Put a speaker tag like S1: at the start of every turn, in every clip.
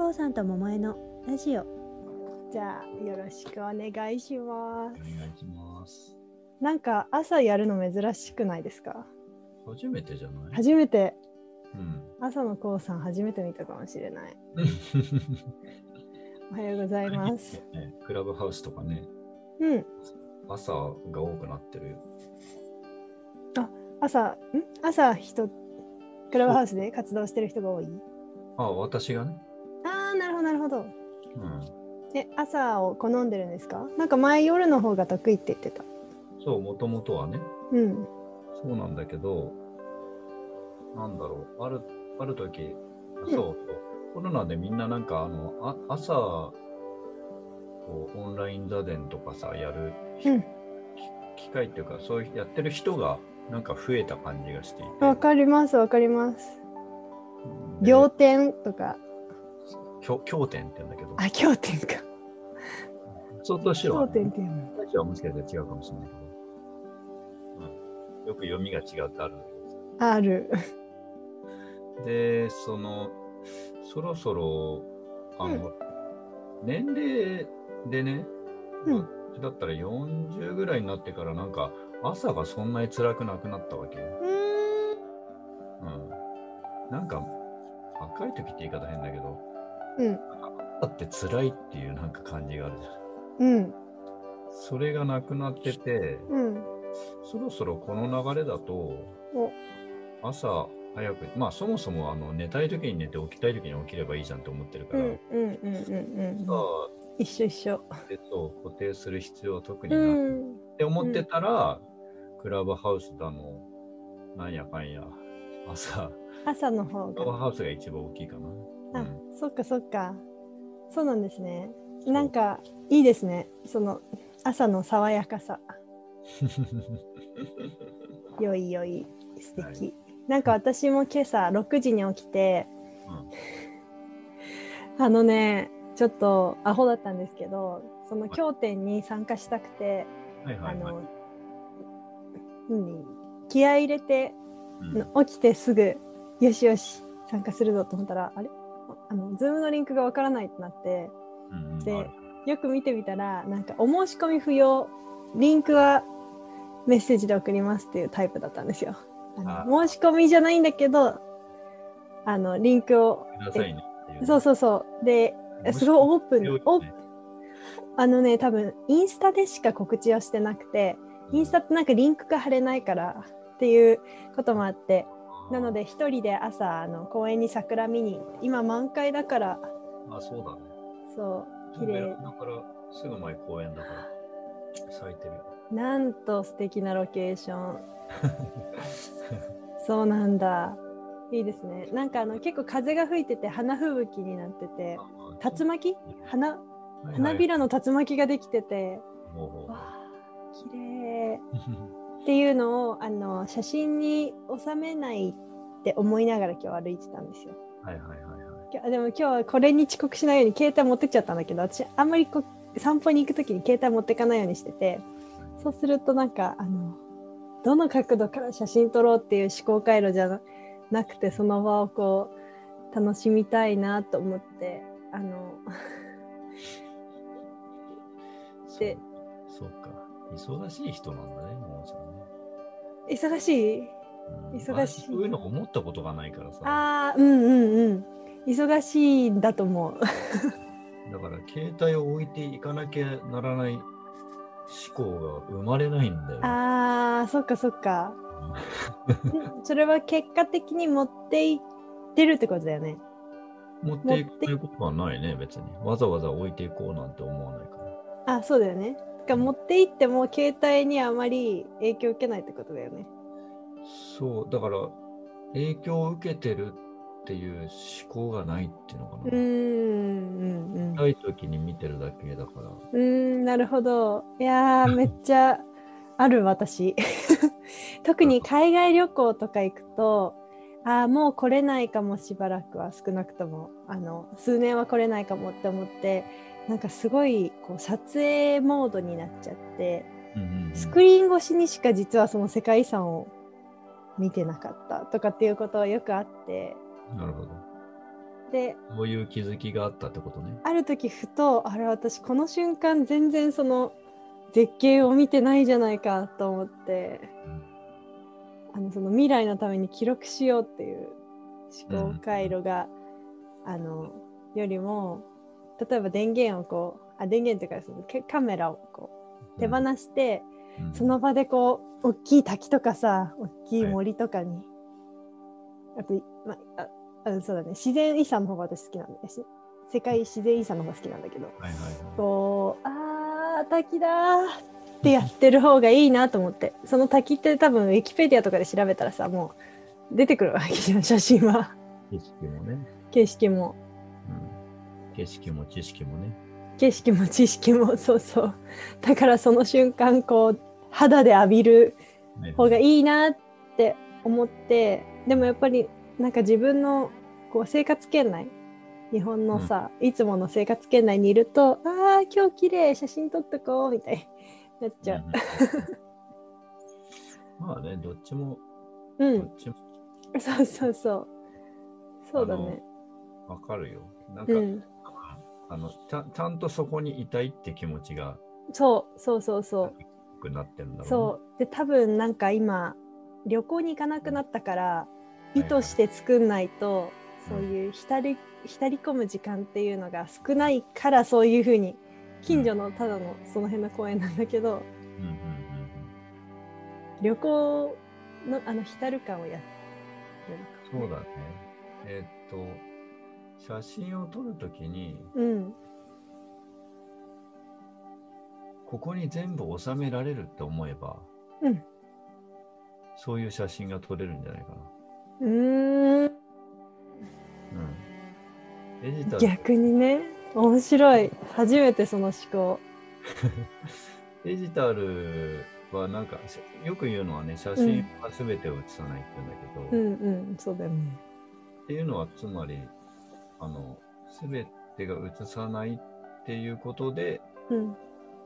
S1: こうさんと桃江のラジオ。じゃあ、よろしくお願いします。
S2: お願いします。
S1: なんか朝やるの珍しくないですか？
S2: 初めてじゃない？
S1: 初めて、
S2: うん。
S1: 朝のこうさん初めて見たかもしれない。おはようございます。
S2: ねクラブハウスとかね、
S1: うん。
S2: 朝が多くなってるよ。
S1: 朝、ん？朝人、クラブハウスで活動してる人が多い？
S2: あ、私がね。
S1: なるほど、なるほど。
S2: うん。
S1: え、朝を好んでるんですか？なんか前夜の方が得意って言ってた。
S2: そう、もともとはね、
S1: うん。
S2: そうなんだけど、なんだろう、ある、ある時、そうそう、コロナでみんななんか、あの、あ朝、こう、オンライン座禅とかさ、やる、
S1: うん
S2: き機会っていうか、そういうやってる人が、なんか増えた感じがしていて。
S1: わかります、わかります。
S2: で
S1: 仰天とか。
S2: 経経典って言うんだけど、
S1: あ、経典か。
S2: そうとしては、
S1: 経典っていうの。
S2: 私はもしかしたら違うかもしれないけど、うん、よく読みが違うってあるんだ
S1: ある。
S2: けどで、その、そろそろ、あの、年齢でね、
S1: うん
S2: だったら40ぐらいになってからなんか朝がそんなに辛くなくなったわけ。
S1: うん。
S2: なんか、若い時って言い方変だけど、
S1: うん。
S2: だって辛いっていうなんか感じがあるじゃん。
S1: うん。
S2: それがなくなってて、
S1: うん。
S2: そろそろこの流れだと、
S1: お
S2: 朝早く、まあそもそもあの寝たい時に寝て起きたい時に起きればいいじゃんと思ってるから、
S1: うん。うん。うん。うん。
S2: さ
S1: 一緒一緒。
S2: あ、でそう固定する必要は特に
S1: う
S2: ない、っ
S1: ん。
S2: て思ってたら、クラブハウスだの、なんやかんや、朝、
S1: 朝の方
S2: クラブ
S1: が。
S2: ハウスが一番大きいかな。
S1: あ
S2: うん、
S1: そっかそっか。そうなんですね。なんかいいですね。その朝の爽やかさ。よいよい。素敵。
S2: は
S1: なんか私も今朝6時に起きて、
S2: うん
S1: あのね、ちょっとアホだったんですけど、その経典に参加したくて、
S2: はいはいはい。
S1: あの、何？気合い入れて、
S2: うん
S1: 起きてすぐ、よしよし、参加するぞと思ったら、あれ？あの、 Zoom のリンクがわからないってなって、で
S2: うんうんある。
S1: よく見てみたら、なんかお申し込み不要、リンクはメッセージで送りますっていうタイプだったんですよ。あの
S2: あ
S1: 申し込みじゃないんだけど、あの、リンクを、
S2: ね
S1: そうそうそう。で、すごいオープン
S2: 面白い。
S1: オー
S2: ね
S1: あのね、多分インスタでしか告知をしてなくて、インスタってなんかリンクが貼れないからっていうこともあって、なので一人で朝あの公園に桜見に、今満開だから、
S2: あ、そうだね。
S1: そう、綺麗。
S2: ベランダからすぐ前公園だから咲いてるよ。
S1: なんと素敵なロケーション。そうなんだ。いいですね。なんかあの結構風が吹いてて花吹雪になってて、竜巻？花？花びらの竜巻ができてて、
S2: ほうほうほう
S1: わあ、綺麗。っていうのをあの写真に収めないって思いながら今日歩いてたんですよ。
S2: はいはいはいはい。
S1: 今日でも今日はこれに遅刻しないように携帯持ってっちゃったんだけど私あんまりこう散歩に行く時に携帯持ってかないようにしててそうするとなんかあのどの角度から写真撮ろうっていう思考回路じゃななくてその場をこう楽しみたいなと思ってあの で
S2: そうか。忙しい人なんだね、もうさんね。
S1: 忙しい？
S2: うん
S1: 忙しい
S2: あそういうの思ったことがないからさ。
S1: あーうんうんうん忙しいんだと思う
S2: だから、携帯を置いていかなきゃならない思考が生まれないんだよ。
S1: あーそっかそっかんそれは結果的に持っていってるってことだよね
S2: 持っていかないことはないね、別に。わざわざ置いていこうなんて思わないから。
S1: あそうだよねだから持っていっても携帯にあまり影響を受けないってことだよね
S2: そう、だから、影響を受けてるっていう思考がないっていうのかな。
S1: うーんうんうん
S2: 痛い時に見てるだけだから。
S1: うーんなるほどいやーめっちゃある私 特に海外旅行とか行くとああもう来れないかもしばらくは少なくともあの数年は来れないかもって思ってなんかすごいこう撮影モードになっちゃってスクリーン越しにしか実はその世界遺産を見てなかったとかっていうことはよくあって
S2: なるほど。
S1: で
S2: そういう気づきがあったってことね。
S1: ある時ふとあれ私この瞬間全然その絶景を見てないじゃないかと思ってあのその未来のために記録しようっていう思考回路が、あのよりも例えば電源をこうあ電源っていうかそのけカメラをこう手放して、
S2: うん。
S1: その場でこう大きい滝とかさ大きい森とかに、あと、まあ、ああそうだね。自然遺産の方が私好きなんだし世界自然遺産の方が好きなんだけど
S2: はいはいはい。
S1: こうあー滝だーってやってる方がいいなと思って。その滝って多分ウィキペディアとかで調べたらさもう出てくるわけじゃん写真は。
S2: 景色もね、
S1: 景色も。
S2: うん。景色も知識もね。
S1: 景色も知識も そうそうだからその瞬間こう肌で浴びる
S2: はい
S1: 方がいいなって思ってでもやっぱりなんか自分のこう生活圏内日本のさ、いつもの生活圏内にいるとああ今日綺麗写真撮っとこうみたいに なっちゃう。
S2: うん まあね、どっちも、
S1: うん、
S2: どっちも
S1: そうそうそう。そうだね。
S2: わかるよ。なんか、
S1: うん、
S2: あのちゃん、ちゃんとそこにいたいって気持ちが
S1: そうそうそうそう。
S2: なってるんだろうね。
S1: そう。で多分なんか今旅行に行かなくなったから
S2: い
S1: 意図して作んないと、
S2: うん
S1: そういう浸り浸り込む時間っていうのが少ないからそういうふうに近所のただのその辺の公園なんだけど
S2: うんうんうん
S1: 旅行のあの浸る感をやって
S2: うん、そうだね。えーっと、写真を撮るときに、
S1: うん。
S2: ここに全部収められるって思えば、
S1: うん。
S2: そういう写真が撮れるんじゃないかな。
S1: うーん。
S2: うん。デジタル。
S1: 逆にね面白い。初めてその思考。
S2: デジタルはなんか、しよく言うのはね、写真は全てを写さないって言うんだけど、
S1: うん。うん。そうだよね。
S2: っていうのはつまり、あの、全てが写さないっていうことで、
S1: うん。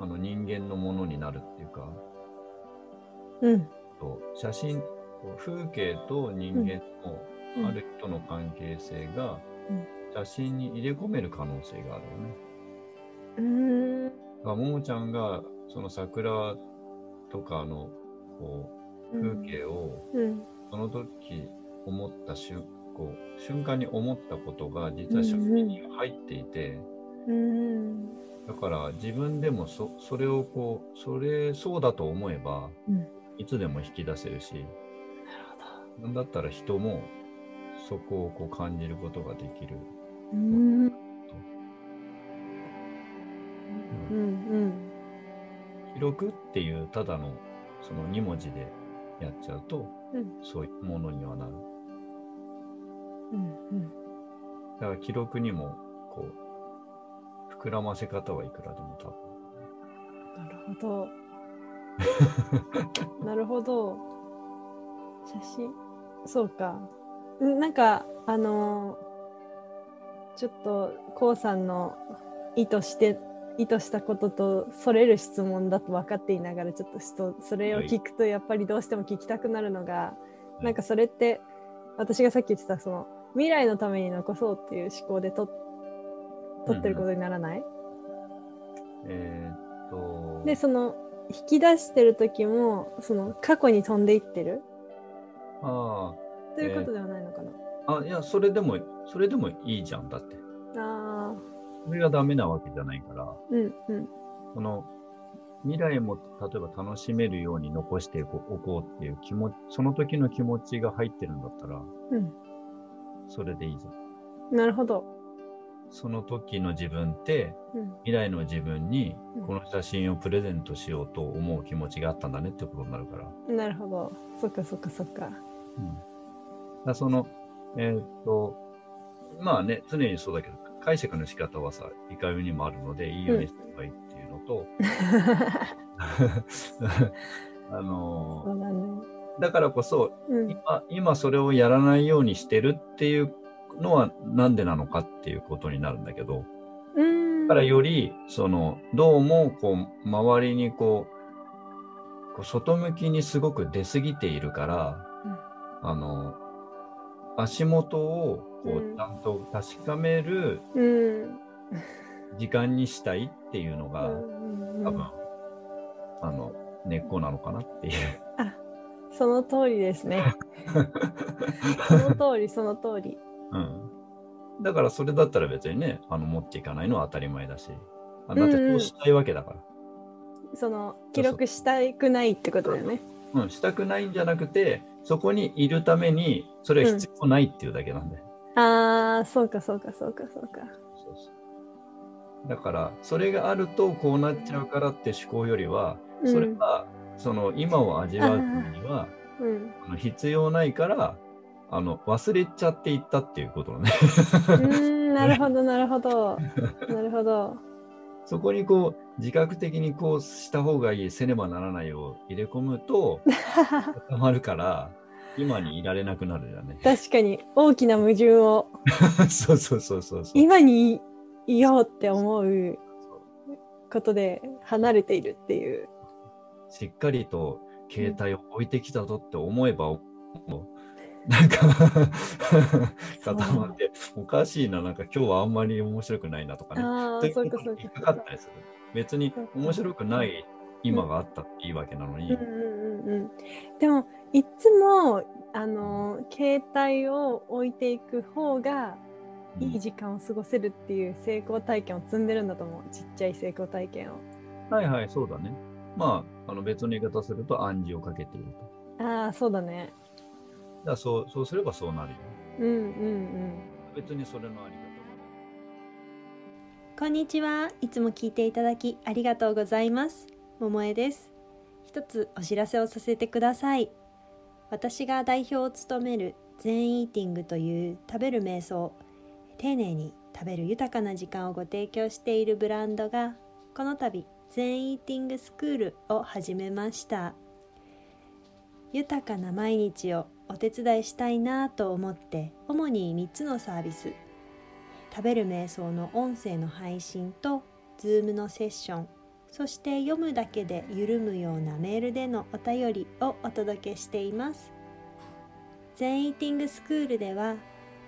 S2: あの人間のものになるっていうか、
S1: うん。
S2: と写真、風景と人間の
S1: うん。
S2: ある人の関係性が
S1: うん。
S2: 写真に入れ込める可能性があるよね。
S1: うーん。
S2: だももちゃんがその桜とかのこう風景を
S1: うん。
S2: その時思った瞬こう瞬間に思ったことが実は写真に入っていて、
S1: うん
S2: だから自分でもそそれをこうそれそうだと思えば
S1: うん。
S2: いつでも引き出せるし
S1: な
S2: んだったら人もそこをこう感じることができる。
S1: うん。
S2: 記録っていうただのその2文字でやっちゃうと、
S1: うん。
S2: そういうものにはなる。だから記録にもこう膨らませ方はいくらでも多分。
S1: なるほど。なるほど。写真？そうか。んなんか、あのーちょっと、こうさんの意図して、意図したこととそれる質問だと分かっていながら、ちょっとそそれを聞くと、やっぱりどうしても聞きたくなるのが、
S2: い
S1: なんかそれって、私がさっき言ってた、その、未来のために残そうっていう思考でと取ってることにならない、
S2: えーっと、
S1: でその引き出してる時もその過去に飛んでいってる？
S2: あ
S1: ということではないのかな、
S2: あ、あ、いや、それでも、それでもいいじゃん。だって。
S1: ああ。
S2: それがダメなわけじゃないから、
S1: うんうん。
S2: その、未来も例えば楽しめるように残しておこうっていう気持ち、その時の気持ちが入ってるんだったら、
S1: うん
S2: それでいいじゃん。
S1: なるほど、
S2: その時の自分って、
S1: うん、
S2: 未来の自分に
S1: うん。
S2: この写真をプレゼントしようと思う気持ちがあったんだねってことになるから。
S1: なるほど。そっかそっかそっか。
S2: うん、だその、えーっと、まあね、常にそうだけど、解釈の仕方はさ、いかようにもあるので、いいようにすればいいっていうのと、あの
S1: そうだね
S2: だからこそ
S1: うん。
S2: 今、今それをやらないようにしてるっていうのはなんでなのかっていうことになるんだけど、
S1: うーん。
S2: だからより、その、どうも、こう、周りにこう、こう外向きにすごく出過ぎているから、あの、足元をこう、
S3: うん。
S2: ちゃんと確かめる
S3: うん。
S2: 時間にしたいっていうのが、
S3: うん
S2: 多分、あの、根っこなのかなっていう。
S3: その通りですね。その通り、その通り。
S2: うん。だからそれだったら別にね、あの持っていかないのは当たり前だし。あだってそうしたいわけだから。
S3: その記録したくないってことだよね。
S2: うん、したくないんじゃなくて、そこにいるために、それは必要ないっていうだけなんで。
S3: ああ、そうかそうかそうかそうか。
S2: そうそうだから、それがあるとこうなっちゃうからって思考よりは、
S3: うん
S2: それは、その今を味わうためには、
S3: うん。
S2: 必要ないから、あの忘れちゃっていったっていうことのね。
S3: うーん、なるほどなるほど。なるほど。
S2: そこにこう、自覚的にこうした方がいい、せねばならないを入れ込むと、固まるから、今にいられなくなるじゃんね。
S3: 確かに大きな矛盾を
S2: そうそうそうそうそう。
S3: 今にいようって思うことで離れているっていう。
S2: しっかりと携帯を置いてきたぞって思えば、もうなんか 固まって、おかしいな、なんか今日はあんまり面白くないなとかね。
S3: ああ、
S2: そう
S3: かそう
S2: ことに引っか
S3: か
S2: かったりする。別に面白くない今があったっていいわけなのに、
S3: うんうんうんうん。でもいつもあの携帯を置いていく方が
S2: うん
S3: いい時間を過ごせるっていう成功体験を積んでるんだと思う。ちっちゃい成功体験を。
S2: はいはい、そうだね。まあ、あの別の言い方すると暗示をかけていると。
S3: ああ、そうだね。
S2: だそうそうすればそうなるよ。
S3: うんうんうん。
S2: 別にそれのあり方は。
S3: こんにちは。いつも聞いていただきありがとうございます。桃江です。一つお知らせをさせてください。私が代表を務める全イーティングという食べる瞑想、丁寧に食べる豊かな時間をご提供しているブランドが、この度全イーティングスクールを始めました。豊かな毎日をお手伝いしたいなと思って、主に3つのサービス、食べる瞑想の音声の配信と Zoom のセッション。そして読むだけで緩むようなメールでのお便りをお届けしています。全イーティングスクールでは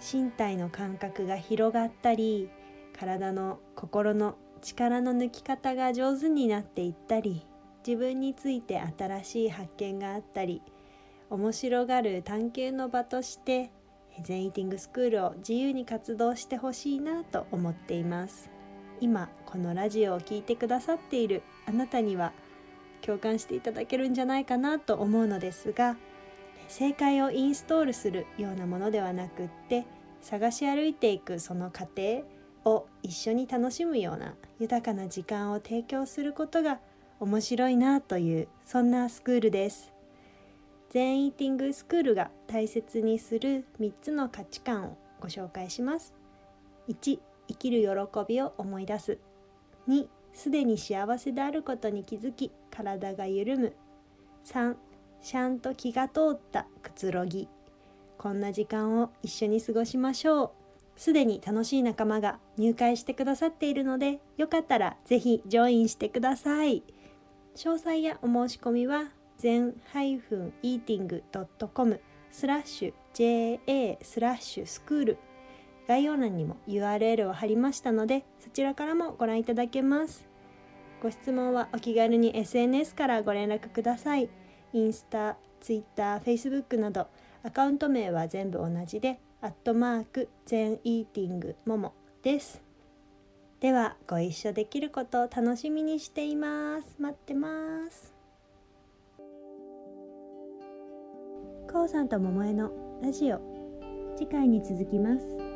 S3: 身体の感覚が広がったり体の心の力の抜き方が上手になっていったり自分について新しい発見があったり面白がる探求の場として全イーティングスクールを自由に活動してほしいなと思っています。今このラジオを聴いてくださっているあなたには共感していただけるんじゃないかなと思うのですが正解をインストールするようなものではなくって探し歩いていくその過程を一緒に楽しむような豊かな時間を提供することが面白いなというそんなスクールです。全イーティングスクールが大切にする3つの価値観をご紹介します。1生きる喜びを思い出す。2すでに幸せであることに気づき体が緩む。3ちゃんと気が通ったくつろぎ。こんな時間を一緒に過ごしましょう。すでに楽しい仲間が入会してくださっているのでよかったらぜひジョインしてください。詳細やお申し込みは全 -eating.com スラッシュ JA スラッシュスクール。概要欄にも URL を貼りましたのでそちらからもご覧いただけます。ご質問はお気軽に SNS からご連絡ください。インスタ、ツイッター、フェイスブックなどアカウント名は全部同じでアットマーク全イーティングももです。ではご一緒できることを楽しみにしています。待ってます。こうさんと桃江のラジオ次回に続きます。